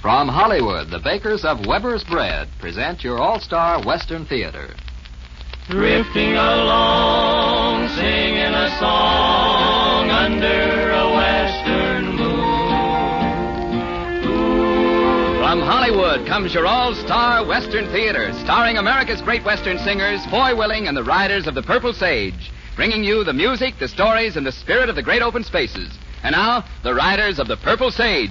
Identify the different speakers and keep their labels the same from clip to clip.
Speaker 1: From Hollywood, the bakers of Weber's Bread present your all star Western Theater.
Speaker 2: Drifting along, singing a song under a western moon.
Speaker 1: From Hollywood comes your all star Western Theater, starring America's great Western singers, Foy Willing and the Riders of the Purple Sage, bringing you the music, the stories, and the spirit of the great open spaces. And now, the Riders of the Purple Sage.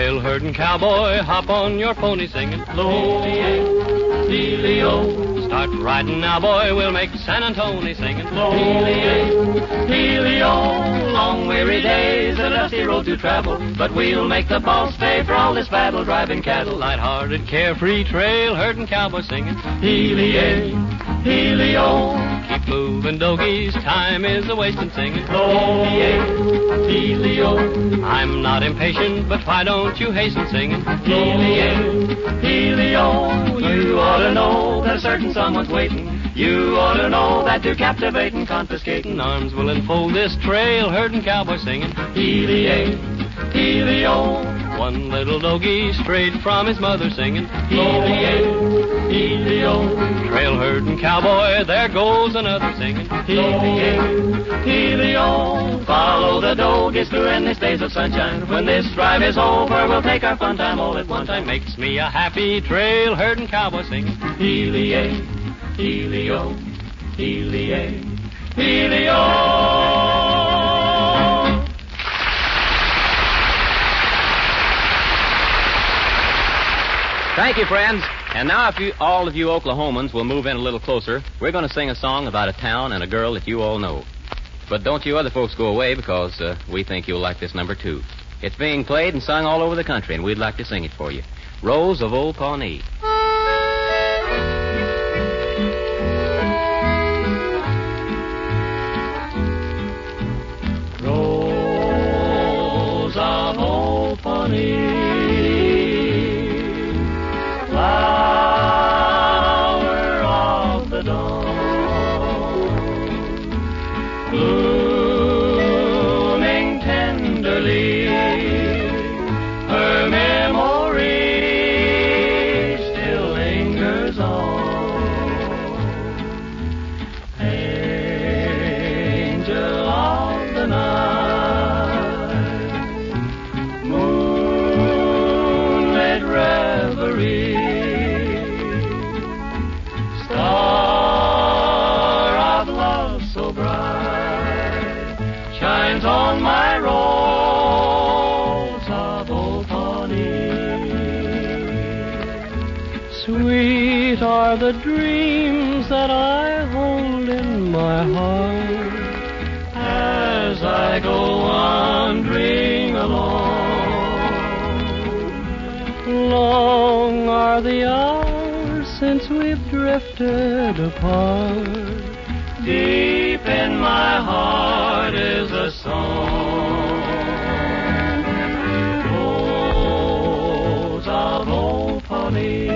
Speaker 2: Trail herding cowboy, hop on your pony singing. Lo, Helio. Start riding now, boy, we'll make San Antonio singing. Helio. Long weary days, a dusty road to travel. But we'll make the boss pay for all this battle driving cattle. Light-hearted, carefree trail herding cowboy Helio. Moving, dogies, time is a wasting singing. Helio, Helio. I'm not impatient, but why don't you hasten singing? Helio, Helio. You ought to know that a certain someone's waiting. You ought to know that they're captivating, confiscating. Arms will enfold this trail, herding cowboy singing. Helio, Helio. One little doggy strayed from his mother singing. Helio, Helio. Trail herding cowboy, there goes another singing. Helio, Helio. Follow the doggies through endless days of sunshine. When this drive is over, we'll take our fun time all at one time. Makes me a happy trail herding cowboy singing. Helio, Helio, Helio, Helio.
Speaker 3: Thank you, friends. And now, if you, all of you Oklahomans will move in a little closer, we're going to sing a song about a town and a girl that you all know. But don't you other folks go away because uh, we think you'll like this number too. It's being played and sung all over the country, and we'd like to sing it for you. Rose of Old Pawnee.
Speaker 2: Old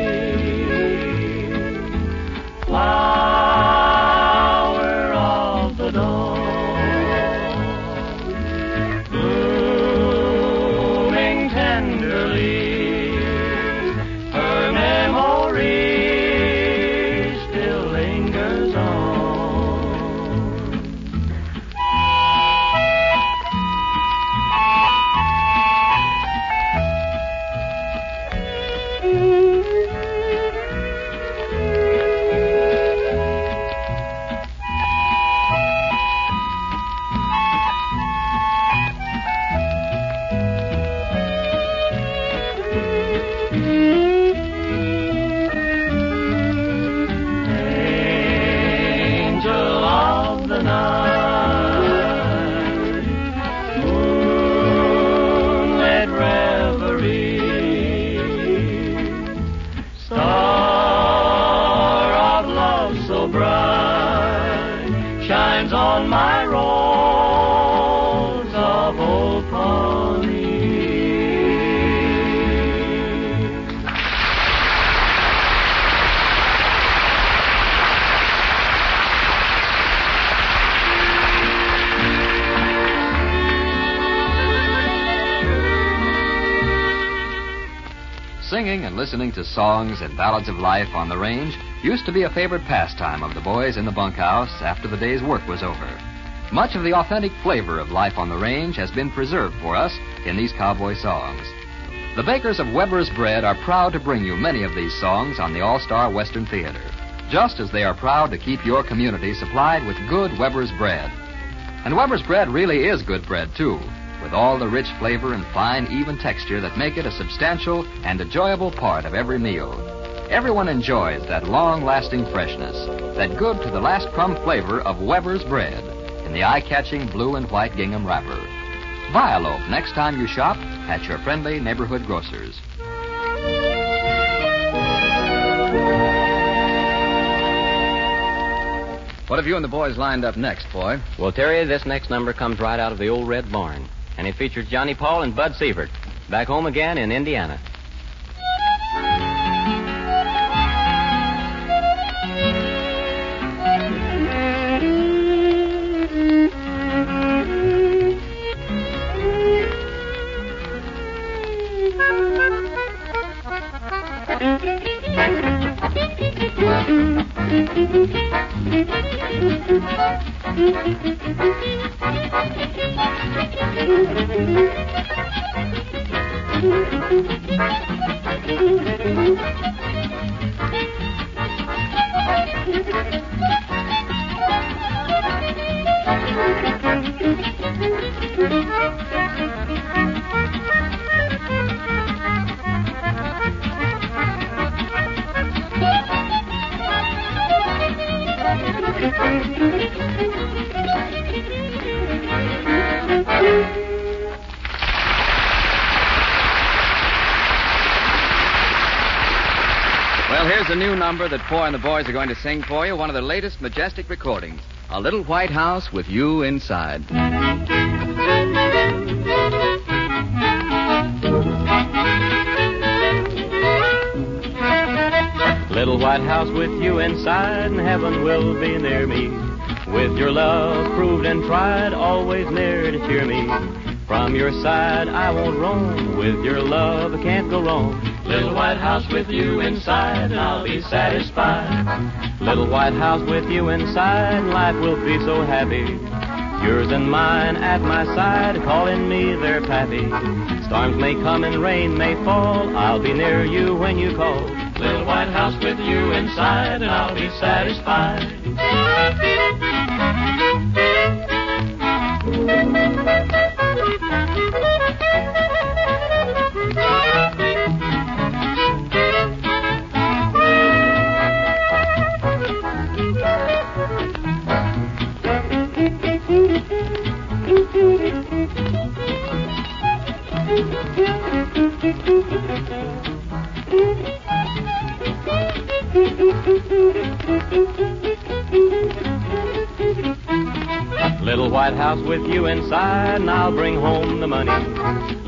Speaker 1: listening to songs and ballads of life on the range used to be a favorite pastime of the boys in the bunkhouse after the day's work was over. Much of the authentic flavor of life on the range has been preserved for us in these cowboy songs. The bakers of Weber's Bread are proud to bring you many of these songs on the All Star Western Theater, just as they are proud to keep your community supplied with good Weber's bread. And Weber's bread really is good bread, too, with all the rich flavor and fine, even texture that make it a substantial and enjoyable part of every meal. Everyone enjoys that long lasting freshness, that good to the last crumb flavor of Weber's bread in the eye catching blue and white gingham wrapper. Buy a loaf next time you shop at your friendly neighborhood grocers. What have you and the boys lined up next, boy?
Speaker 3: Well, Terry, this next number comes right out of the old Red Barn, and it features Johnny Paul and Bud Sievert, back home again in Indiana.
Speaker 1: Number that Foy and the boys are going to sing for you. One of the latest majestic recordings. A Little White House with You Inside.
Speaker 3: Little white house with you inside, and heaven will be near me. With your love proved and tried, always near to cheer me. From your side I won't roam. With your love I can't go wrong. Little white house with you inside, and I'll be satisfied. Little white house with you inside, life will be so happy. Yours and mine at my side, calling me their pappy. Storms may come and rain may fall, I'll be near you when you call. Little white house with you inside, and I'll be satisfied. White house with you inside, and I'll bring home the money.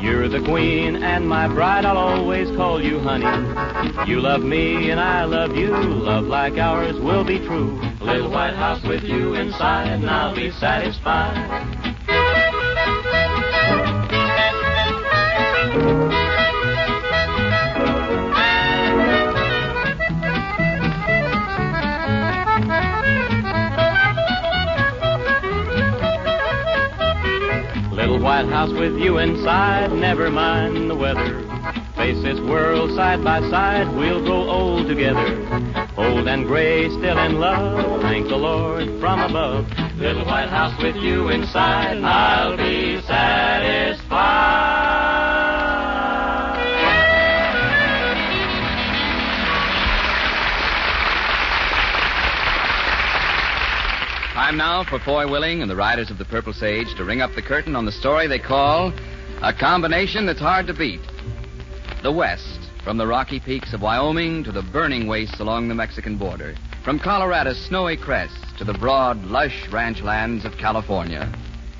Speaker 3: You're the queen and my bride, I'll always call you honey. You love me and I love you, love like ours will be true. Little white house with you inside, and I'll be satisfied. White house with you inside, never mind the weather. Face this world side by side, we'll grow old together. Old and gray, still in love, thank the Lord from above. Little white house with you inside, I'll be satisfied.
Speaker 1: Time now for Foy Willing and the Riders of the Purple Sage to ring up the curtain on the story they call A Combination That's Hard to Beat. The West, from the rocky peaks of Wyoming to the burning wastes along the Mexican border, from Colorado's snowy crests to the broad, lush ranch lands of California.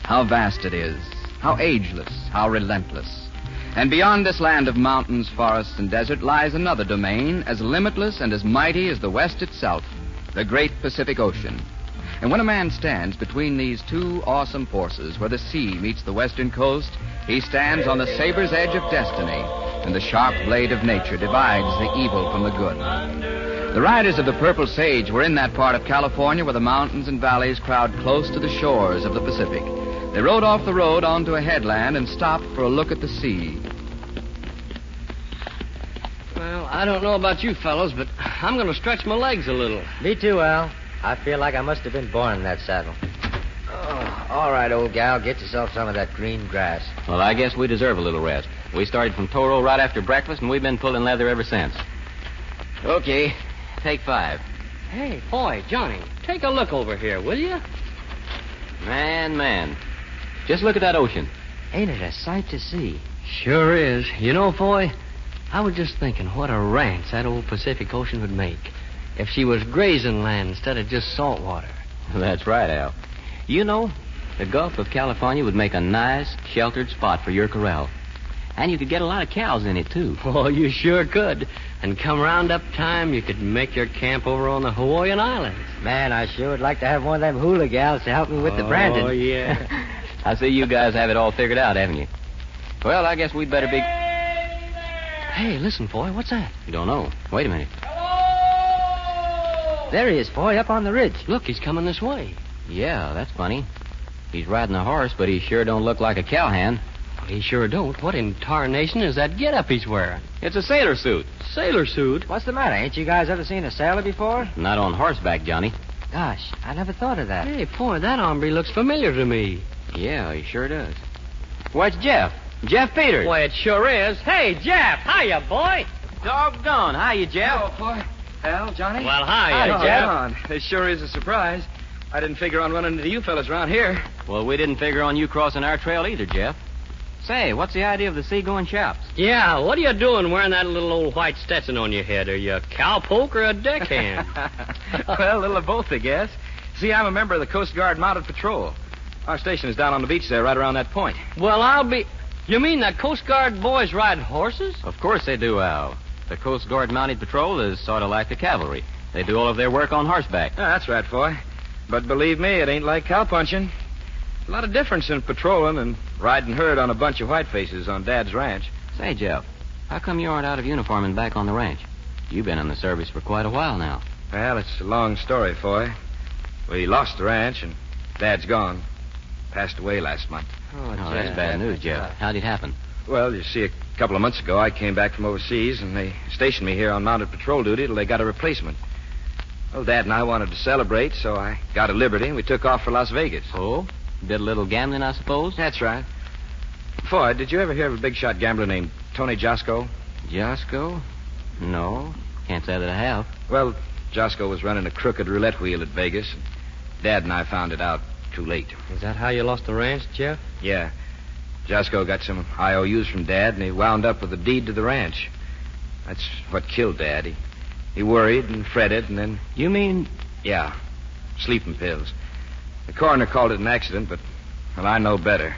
Speaker 1: How vast it is, how ageless, how relentless. And beyond this land of mountains, forests, and desert lies another domain as limitless and as mighty as the West itself, the great Pacific Ocean. And when a man stands between these two awesome forces, where the sea meets the western coast, he stands on the saber's edge of destiny, and the sharp blade of nature divides the evil from the good. The riders of the Purple Sage were in that part of California where the mountains and valleys crowd close to the shores of the Pacific. They rode off the road onto a headland and stopped for a look at the sea.
Speaker 4: Well, I don't know about you fellows, but I'm going to stretch my legs a little.
Speaker 5: Me too, Al. I feel like I must have been born in that saddle. Oh, all right, old gal, get yourself some of that green grass.
Speaker 3: Well, I guess we deserve a little rest. We started from Toro right after breakfast, and we've been pulling leather ever since. Okay, take five.
Speaker 4: Hey, boy, Johnny, take a look over here, will you?
Speaker 3: Man, man. Just look at that ocean.
Speaker 5: Ain't it a sight to see?
Speaker 4: Sure is. You know, Foy, I was just thinking what a ranch that old Pacific Ocean would make if she was grazing land instead of just salt water.
Speaker 3: That's right, Al. You know, the Gulf of California would make a nice, sheltered spot for your corral. And you could get a lot of cows in it, too.
Speaker 4: Oh, you sure could. And come roundup time, you could make your camp over on the Hawaiian Islands.
Speaker 5: Man, I sure would like to have one of them hula gals to help me with the oh, branding.
Speaker 4: Oh, yeah.
Speaker 3: I see you guys have it all figured out, haven't you? Well, I guess we'd better be.
Speaker 4: hey, listen, boy, what's that?
Speaker 3: You don't know. Wait a minute.
Speaker 5: There he is, boy, up on the ridge.
Speaker 4: Look, he's coming this way.
Speaker 3: Yeah, that's funny. He's riding a horse, but he sure don't look like a cowhand.
Speaker 4: He sure don't. What in tarnation is that get-up he's wearing?
Speaker 3: It's a sailor suit.
Speaker 4: Sailor suit?
Speaker 5: What's the matter? Ain't you guys ever seen a sailor before?
Speaker 3: Not on horseback, Johnny.
Speaker 5: Gosh, I never thought of that.
Speaker 4: Hey, boy, that hombre looks familiar to me.
Speaker 3: Yeah, he sure does. Why, it's Jeff. Jeff Peters.
Speaker 4: Why, it sure is. Hey, Jeff, hiya, boy.
Speaker 3: Doggone. Hiya, Jeff.
Speaker 6: Oh, boy. Al, Johnny?
Speaker 4: Well, hi,
Speaker 6: Howdy,
Speaker 4: Jeff.
Speaker 6: Jeff. on. This sure is a surprise. I didn't figure on running into you fellas around here.
Speaker 3: Well, we didn't figure on you crossing our trail either, Jeff. Say, what's the idea of the seagoing shops?
Speaker 4: Yeah, what are you doing wearing that little old white Stetson on your head? Are you a cowpoke or a deckhand?
Speaker 6: well, a little of both, I guess. See, I'm a member of the Coast Guard Mounted Patrol. Our station is down on the beach there, right around that point.
Speaker 4: well, I'll be. You mean the Coast Guard boys ride horses?
Speaker 3: Of course they do, Al. The Coast Guard Mounted Patrol is sort of like the cavalry. They do all of their work on horseback.
Speaker 6: Yeah, that's right, Foy. But believe me, it ain't like cowpunching. A lot of difference in patrolling and riding herd on a bunch of white faces on Dad's ranch.
Speaker 3: Say, Jeff, how come you aren't out of uniform and back on the ranch? You've been in the service for quite a while now.
Speaker 6: Well, it's a long story, Foy. We lost the ranch, and Dad's gone. Passed away last month.
Speaker 3: Oh, that's bad news, Jeff. How'd it happen?
Speaker 6: Well, you see, a couple of months ago, I came back from overseas, and they stationed me here on mounted patrol duty till they got a replacement. Well, Dad and I wanted to celebrate, so I got a liberty, and we took off for Las Vegas.
Speaker 3: Oh? Did a little gambling, I suppose?
Speaker 6: That's right. Foy, did you ever hear of a big shot gambler named Tony Josco?
Speaker 3: Josco? No. Can't say that I have.
Speaker 6: Well, Josco was running a crooked roulette wheel at Vegas. and Dad and I found it out too late.
Speaker 4: Is that how you lost the ranch, Jeff?
Speaker 6: Yeah. Josco got some IOUs from Dad, and he wound up with a deed to the ranch. That's what killed Dad. He, he worried and fretted, and then,
Speaker 3: You mean
Speaker 6: yeah, sleeping pills. The coroner called it an accident, but, well, I know better.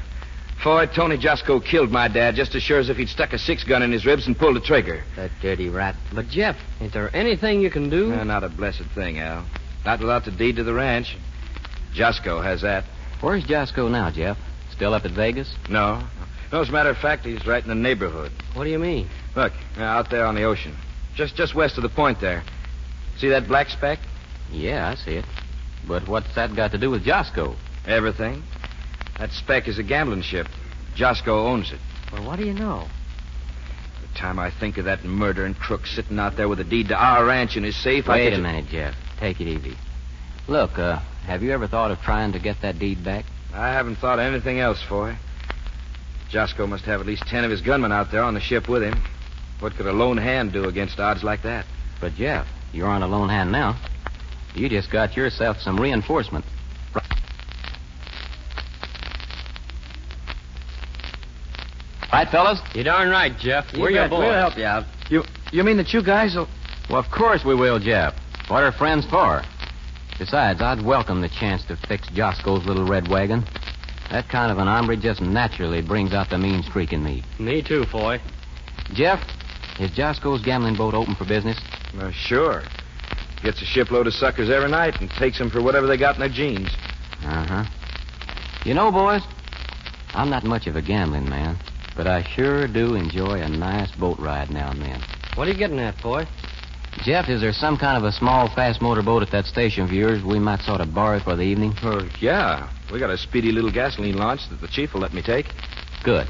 Speaker 6: Foy, Tony Josco killed my dad just as sure as if he'd stuck a six gun in his ribs and pulled the trigger.
Speaker 5: That dirty rat.
Speaker 4: But, Jeff, ain't there anything you can do?
Speaker 6: Not a blessed thing, Al. Not without the deed to the ranch. Josco has that.
Speaker 3: where's Josco now, Jeff? Still up at Vegas?
Speaker 6: No. No, as a matter of fact, he's right in the neighborhood.
Speaker 4: What do you mean?
Speaker 6: Look, uh, out there on the ocean. Just just west of the point there. See that black speck?
Speaker 3: Yeah, I see it. But what's that got to do with Josco?
Speaker 6: Everything. That speck is a gambling ship. Josco owns it.
Speaker 5: Well, what do you know?
Speaker 6: The time I think of that murdering crook sitting out there with a deed to our ranch in his safe, I
Speaker 3: Wait a minute, Jeff. Take it easy. Look, uh, have you ever thought of trying to get that deed back?
Speaker 6: I haven't thought of anything else for you. Josco must have at least ten of his gunmen out there on the ship with him. What could a lone hand do against odds like that?
Speaker 3: But, Jeff, you aren't a lone hand now. You just got yourself some reinforcement. Right, fellas?
Speaker 4: You're darn right, Jeff.
Speaker 5: You
Speaker 4: We're your boys.
Speaker 5: We'll help you out.
Speaker 6: You you mean that you guys will
Speaker 3: Well, of course we will, Jeff. What are friends for? Besides, I'd welcome the chance to fix Josco's little red wagon. That kind of an hombre just naturally brings out the mean streak in me.
Speaker 4: Me too, Foy.
Speaker 3: Jeff, is Josco's gambling boat open for business?
Speaker 6: Uh, sure. Gets a shipload of suckers every night and takes them for whatever they got in their jeans.
Speaker 3: Uh huh. You know, boys, I'm not much of a gambling man. but I sure do enjoy a nice boat ride now and then.
Speaker 4: What are you getting at, boy?
Speaker 3: Jeff, is there some kind of a small, fast motorboat at that station of yours we might sort of borrow for the evening?
Speaker 6: Well, yeah. We got a speedy little gasoline launch that the chief will let me take.
Speaker 3: Good.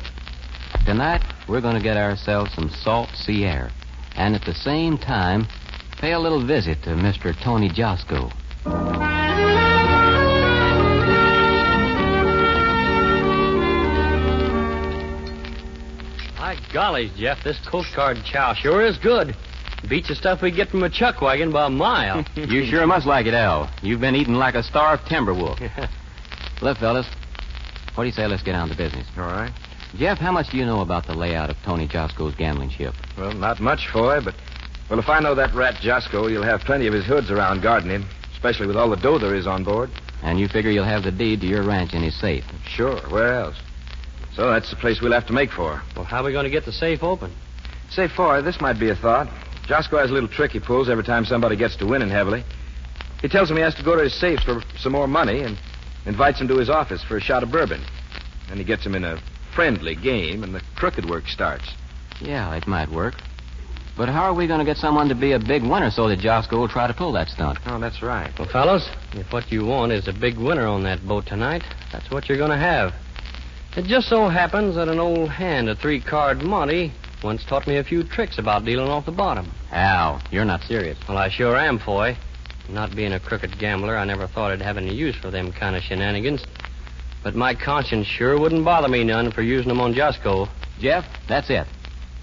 Speaker 3: Tonight, we're going to get ourselves some salt sea air. And at the same time, pay a little visit to Mr. Tony Josco.
Speaker 4: My golly, Jeff, this Coast Guard chow sure is good. Beats the stuff we get from a chuck wagon by a mile.
Speaker 3: you sure must like it, Al. You've been eating like a starved timber wolf. Look, fellas, what do you say let's get down to business?
Speaker 6: All right.
Speaker 3: Jeff, how much do you know about the layout of Tony Josco's gambling ship?
Speaker 6: Well, not much, Foy, but. Well, if I know that rat Josco, you'll have plenty of his hoods around guarding him, especially with all the dough there is on board.
Speaker 3: And you figure you'll have the deed to your ranch in his safe.
Speaker 6: Sure, where else? So that's the place we'll have to make for.
Speaker 4: well, how are we going to get the safe open?
Speaker 6: Say, Foy, this might be a thought. Josco has a little trick he pulls every time somebody gets to winning heavily. He tells him he has to go to his safe for some more money and invites him to his office for a shot of bourbon. Then he gets him in a friendly game, and the crooked work starts.
Speaker 3: Yeah, it might work. But how are we going to get someone to be a big winner so that Josco will try to pull that stunt?
Speaker 6: Oh, that's right.
Speaker 4: Well, fellows, if what you want is a big winner on that boat tonight, that's what you're going to have. It just so happens that an old hand at three card monte once taught me a few tricks about dealing off the bottom.
Speaker 3: Al, you're not serious.
Speaker 4: Well, I sure am, Foy. Not being a crooked gambler, I never thought I'd have any use for them kind of shenanigans. But my conscience sure wouldn't bother me none for using them on Josco.
Speaker 3: Jeff, that's it.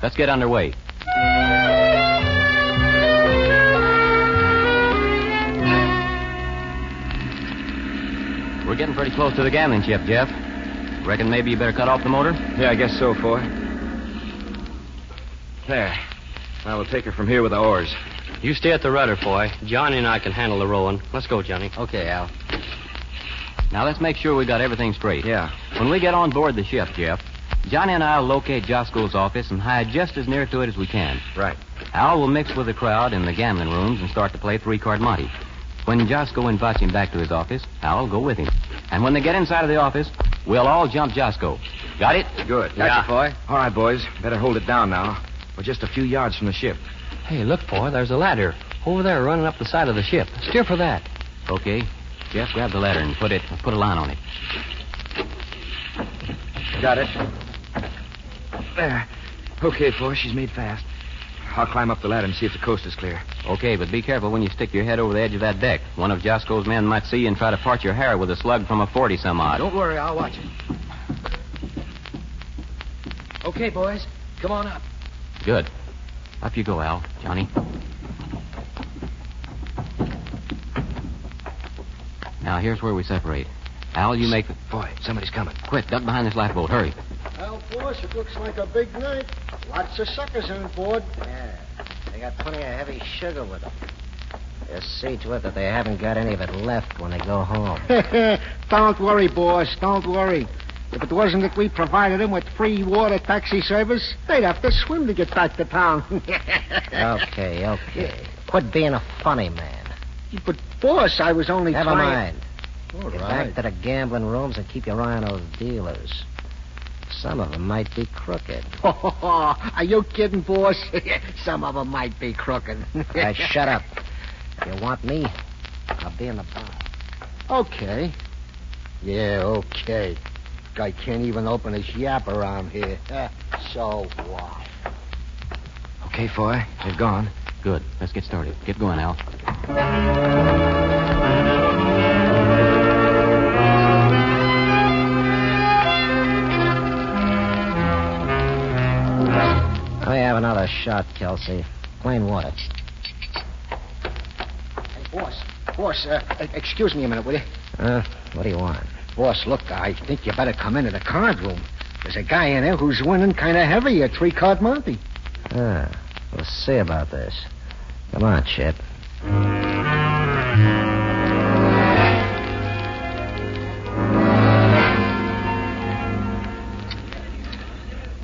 Speaker 3: Let's get underway. We're getting pretty close to the gambling ship, Jeff. Reckon maybe you better cut off the motor?
Speaker 6: Yeah, I guess so, Foy. There. Now we'll take her from here with the oars.
Speaker 4: You stay at the rudder, Foy. Johnny and I can handle the rowing. Let's go, Johnny.
Speaker 5: Okay, Al.
Speaker 3: Now let's make sure we got everything straight.
Speaker 6: Yeah.
Speaker 3: When we get on board the ship, Jeff, Johnny and I'll locate Josco's office and hide just as near to it as we can.
Speaker 6: Right.
Speaker 3: Al will mix with the crowd in the gambling rooms and start to play three card monte. When Josco invites him back to his office, Al will go with him. And when they get inside of the office, we'll all jump Josco. Got it?
Speaker 6: Good.
Speaker 4: Yeah.
Speaker 6: Foy. All right, boys. Better hold it down now. We're just a few yards from the ship.
Speaker 4: Hey, look, Foy, there's a ladder. Over there running up the side of the ship. Steer for that.
Speaker 3: Okay. Jeff, grab the ladder and put it put a line on it.
Speaker 6: Got it. There. Okay, Foy, she's made fast. I'll climb up the ladder and see if the coast is clear.
Speaker 3: Okay, but be careful when you stick your head over the edge of that deck. One of Josco's men might see you and try to part your hair with a slug from a 40 some odd.
Speaker 7: Don't worry, I'll watch it. Okay, boys, come on up.
Speaker 3: Good. Up you go, Al. Johnny. Now, here's where we separate. Al, you make. the.
Speaker 6: Boy, somebody's coming.
Speaker 3: Quick, duck behind this lifeboat. Hurry.
Speaker 8: Well, boss, it looks like a big night. Lots of suckers on board.
Speaker 5: Yeah. They got plenty of heavy sugar with them. Just see to it that they haven't got any of it left when they go home.
Speaker 8: don't worry, boss. Don't worry. If it wasn't that we provided them with free water taxi service, they'd have to swim to get back to town.
Speaker 5: okay, okay. Quit being a funny man.
Speaker 8: But, boss, I was only
Speaker 5: Never
Speaker 8: trying...
Speaker 5: mind.
Speaker 8: All
Speaker 5: Get
Speaker 8: right.
Speaker 5: back to the gambling rooms and keep your eye on those dealers. Some of them might be crooked.
Speaker 8: Are you kidding, boss? Some of them might be crooked.
Speaker 5: All right, shut up. If you want me, I'll be in the bar.
Speaker 8: Okay. Yeah, okay. Guy can't even open his yap around here. So what?
Speaker 6: Okay, Foy. They've gone.
Speaker 3: Good. Let's get started. Get going, Al.
Speaker 5: Let me have another shot, Kelsey. Plain water.
Speaker 8: Hey, boss. Boss, uh, excuse me a minute, will you?
Speaker 5: Uh, what do you want?
Speaker 8: Boss, look, I think you better come into the card room. There's a guy in there who's winning kind of heavy a three card monte.
Speaker 5: Ah, we'll see about this. Come on, Chip.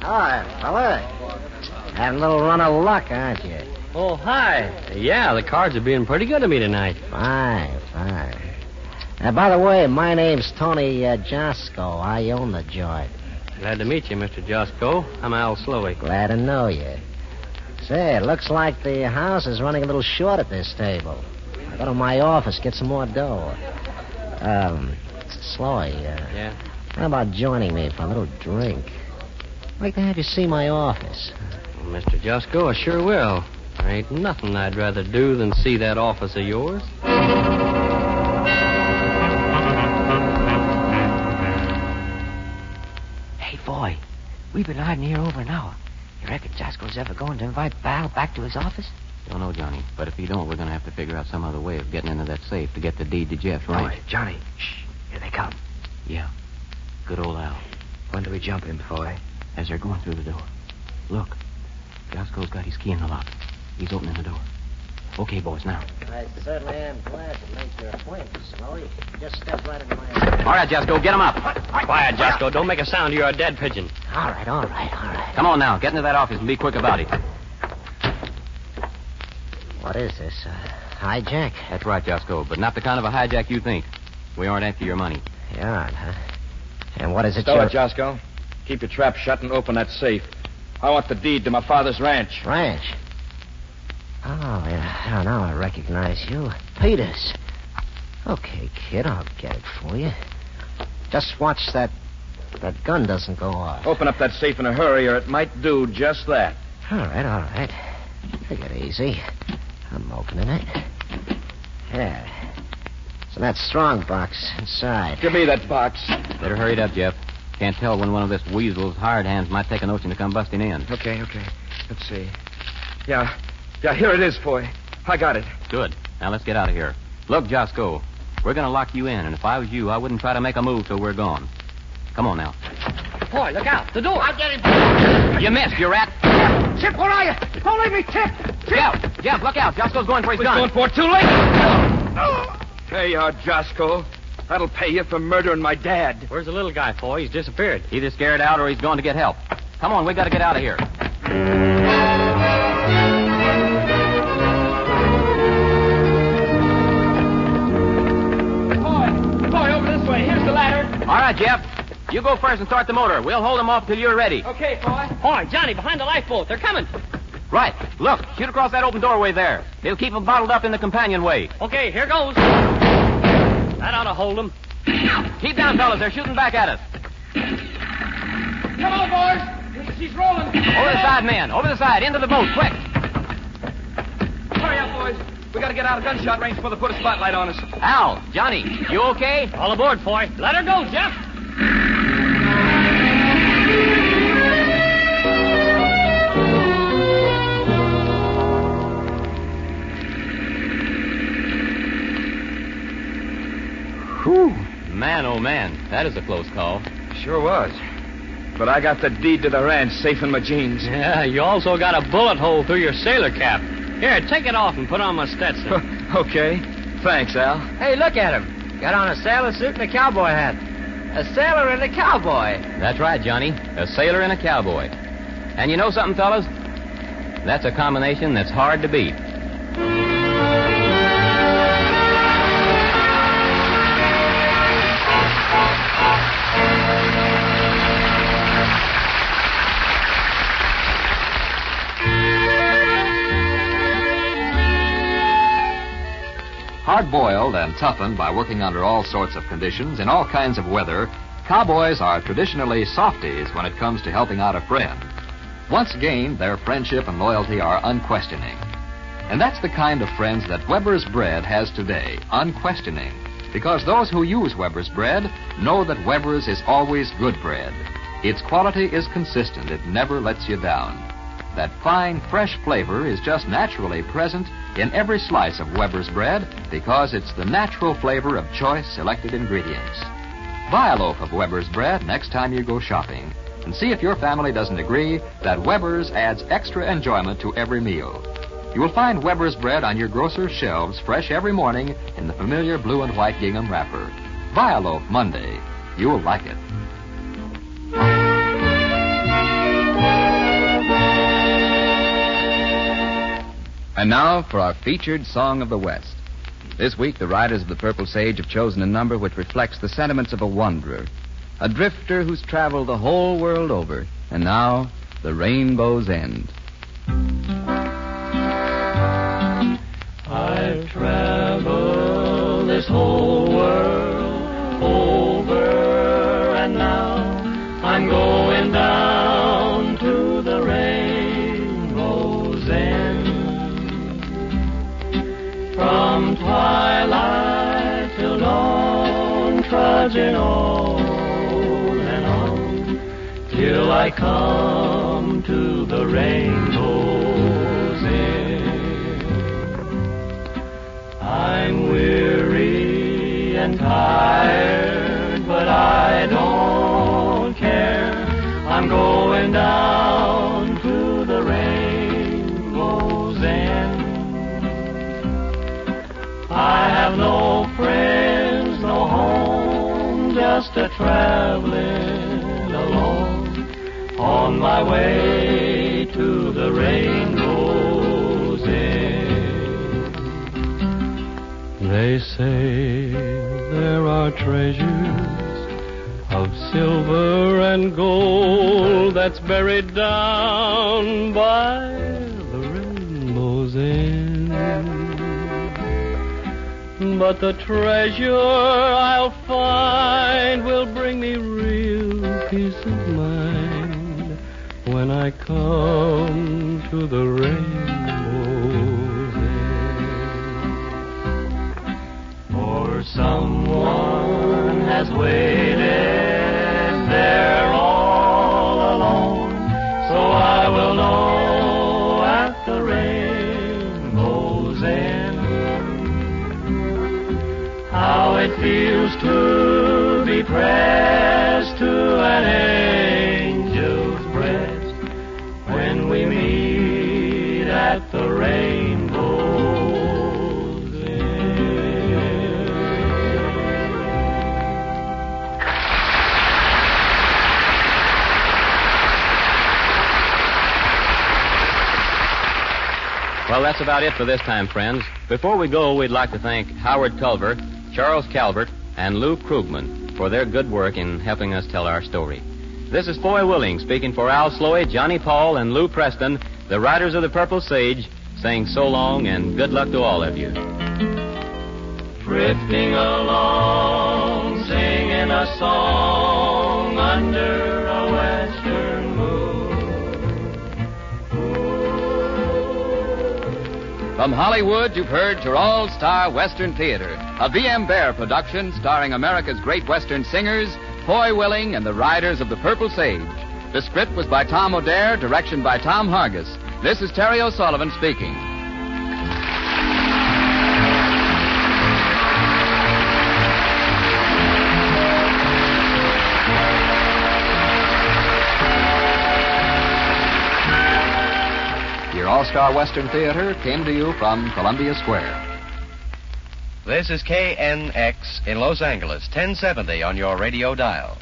Speaker 5: Hi, fella. Having a little run of luck, aren't you?
Speaker 4: Oh, hi. Yeah, the cards are being pretty good to me tonight.
Speaker 5: Fine, fine. Uh, by the way, my name's Tony uh, Josco. I own the joint.
Speaker 4: Glad to meet you, Mr. Josco. I'm Al Sloey.
Speaker 5: Glad to know you. Say, it looks like the house is running a little short at this table. I go to my office, get some more dough. Um, Sloey, uh,
Speaker 4: Yeah?
Speaker 5: how about joining me for a little drink? I'd like to have you see my office.
Speaker 4: Well, Mr. Josco, I sure will. There ain't nothing I'd rather do than see that office of yours.
Speaker 9: Hey, boy, we've been hiding here over an hour. You reckon Josco's ever going to invite Val back to his office?
Speaker 3: Don't know, Johnny. But if you don't, we're going to have to figure out some other way of getting into that safe to get the deed to Jeff,
Speaker 7: All
Speaker 3: ranch.
Speaker 7: right, Johnny. Shh. Here they come.
Speaker 3: Yeah. Good old Al.
Speaker 7: When do we jump him, Foy?
Speaker 3: As they're going through the door. Look. Josco's got his key in the lock. He's opening the door. Okay, boys, now.
Speaker 5: I certainly am glad to make your acquaintance, Sloey. Just step right into my
Speaker 3: All right, Josco, get him up.
Speaker 4: Quiet, Josco. Don't make a sound. You're a dead pigeon.
Speaker 5: All right, all right, all right.
Speaker 3: Come on now. Get into that office and be quick about it.
Speaker 5: What is this? Uh, hijack?
Speaker 3: That's right, Josco, but not the kind of a hijack you think. We aren't after your money.
Speaker 5: You aren't, huh? And what is it
Speaker 6: Stow
Speaker 5: you're...
Speaker 6: it, Josco. Keep your trap shut and open that safe. I want the deed to my father's ranch.
Speaker 5: Ranch. Oh, yeah. Oh, now I recognize you. Peters. Okay, kid, I'll get it for you. Just watch that that gun doesn't go off.
Speaker 6: Open up that safe in a hurry, or it might do just that.
Speaker 5: All right, all right. Take it easy. I'm opening it. There. So that strong box inside.
Speaker 6: Give me that box.
Speaker 3: Better hurry it up, Jeff. Can't tell when one of this weasel's hired hands might take a notion to come busting in.
Speaker 6: Okay, okay. Let's see. Yeah, yeah, here it is, boy. I got it.
Speaker 3: Good. Now let's get out of here. Look, Josco, we're going to lock you in, and if I was you, I wouldn't try to make a move till we're gone. Come on now.
Speaker 4: Boy, look out. The door.
Speaker 8: I'll get him.
Speaker 3: You missed, you rat.
Speaker 8: Chip, where are you? Don't leave me, Chip.
Speaker 3: Jeff, Jeff, look out. Josco's going for his
Speaker 6: We're
Speaker 3: gun.
Speaker 6: going for it too late. There you are, Josco. That'll pay you for murdering my dad.
Speaker 4: Where's the little guy, boy? He's disappeared.
Speaker 3: Either scared out or he's going to get help. Come on, we got to get out of here. All right, Jeff. You go first and start the motor. We'll hold them off till you're ready.
Speaker 6: Okay, boy.
Speaker 4: Boy, Johnny, behind the lifeboat. They're coming.
Speaker 3: Right. Look, shoot across that open doorway there. They'll keep them bottled up in the companionway.
Speaker 4: Okay, here goes. That ought to hold them.
Speaker 3: Keep down, fellas. They're shooting back at us.
Speaker 6: Come on, boys. She's rolling.
Speaker 3: Over the side, men. Over the side. Into the boat, quick.
Speaker 6: Hurry up, boys. We gotta get out of gunshot range before they put a spotlight on us.
Speaker 3: Al, Johnny, you okay?
Speaker 4: All aboard, boy. Let her go, Jeff.
Speaker 3: Whew. Man, oh man, that is a close call.
Speaker 6: Sure was. But I got the deed to the ranch safe in my jeans.
Speaker 4: Yeah, you also got a bullet hole through your sailor cap. Here, take it off and put on my Stetson.
Speaker 6: okay. Thanks, Al.
Speaker 5: Hey, look at him. Got on a sailor suit and a cowboy hat. A sailor and a cowboy.
Speaker 3: That's right, Johnny. A sailor and a cowboy. And you know something, fellas? That's a combination that's hard to beat.
Speaker 1: Hard boiled and toughened by working under all sorts of conditions in all kinds of weather, cowboys are traditionally softies when it comes to helping out a friend. Once gained, their friendship and loyalty are unquestioning. And that's the kind of friends that Weber's Bread has today, unquestioning. Because those who use Weber's Bread know that Weber's is always good bread. Its quality is consistent, it never lets you down. That fine, fresh flavor is just naturally present in every slice of Weber's bread because it's the natural flavor of choice selected ingredients. Buy a loaf of Weber's bread next time you go shopping and see if your family doesn't agree that Weber's adds extra enjoyment to every meal. You will find Weber's bread on your grocer's shelves fresh every morning in the familiar blue and white gingham wrapper. Buy a loaf Monday. You'll like it. And now for our featured Song of the West. This week, the riders of the Purple Sage have chosen a number which reflects the sentiments of a wanderer,
Speaker 10: a drifter who's traveled the whole world over, and now the rainbow's end.
Speaker 2: I've traveled this whole trudging on and on, till I come to the rainbow's end. I'm weary and tired, but I don't care. I'm going down just a traveling alone on my way to the rainbow's end.
Speaker 4: They say there are treasures of silver and gold that's buried down by But the treasure I'll find will bring me real peace of mind when I come to the rainbow's end.
Speaker 2: For someone has waited
Speaker 3: that's about it for this time, friends. Before we go, we'd like to thank Howard Culver, Charles Calvert, and Lou Krugman for their good work in helping us tell our story. This is Foy Willing speaking for Al Sloey, Johnny Paul, and Lou Preston, the Riders of the Purple Sage, saying so long and good luck to all of you.
Speaker 2: Drifting along, singing a song
Speaker 10: From Hollywood, you've heard your All Star Western Theater, a V.M. Bear production starring America's great Western singers, Foy Willing and the Riders of the Purple Sage. The script was by Tom O'Dare, direction by Tom Hargis. This is Terry O'Sullivan speaking. Star Western Theater came to you from Columbia Square.
Speaker 11: This is KNX in Los Angeles, 1070 on your radio dial.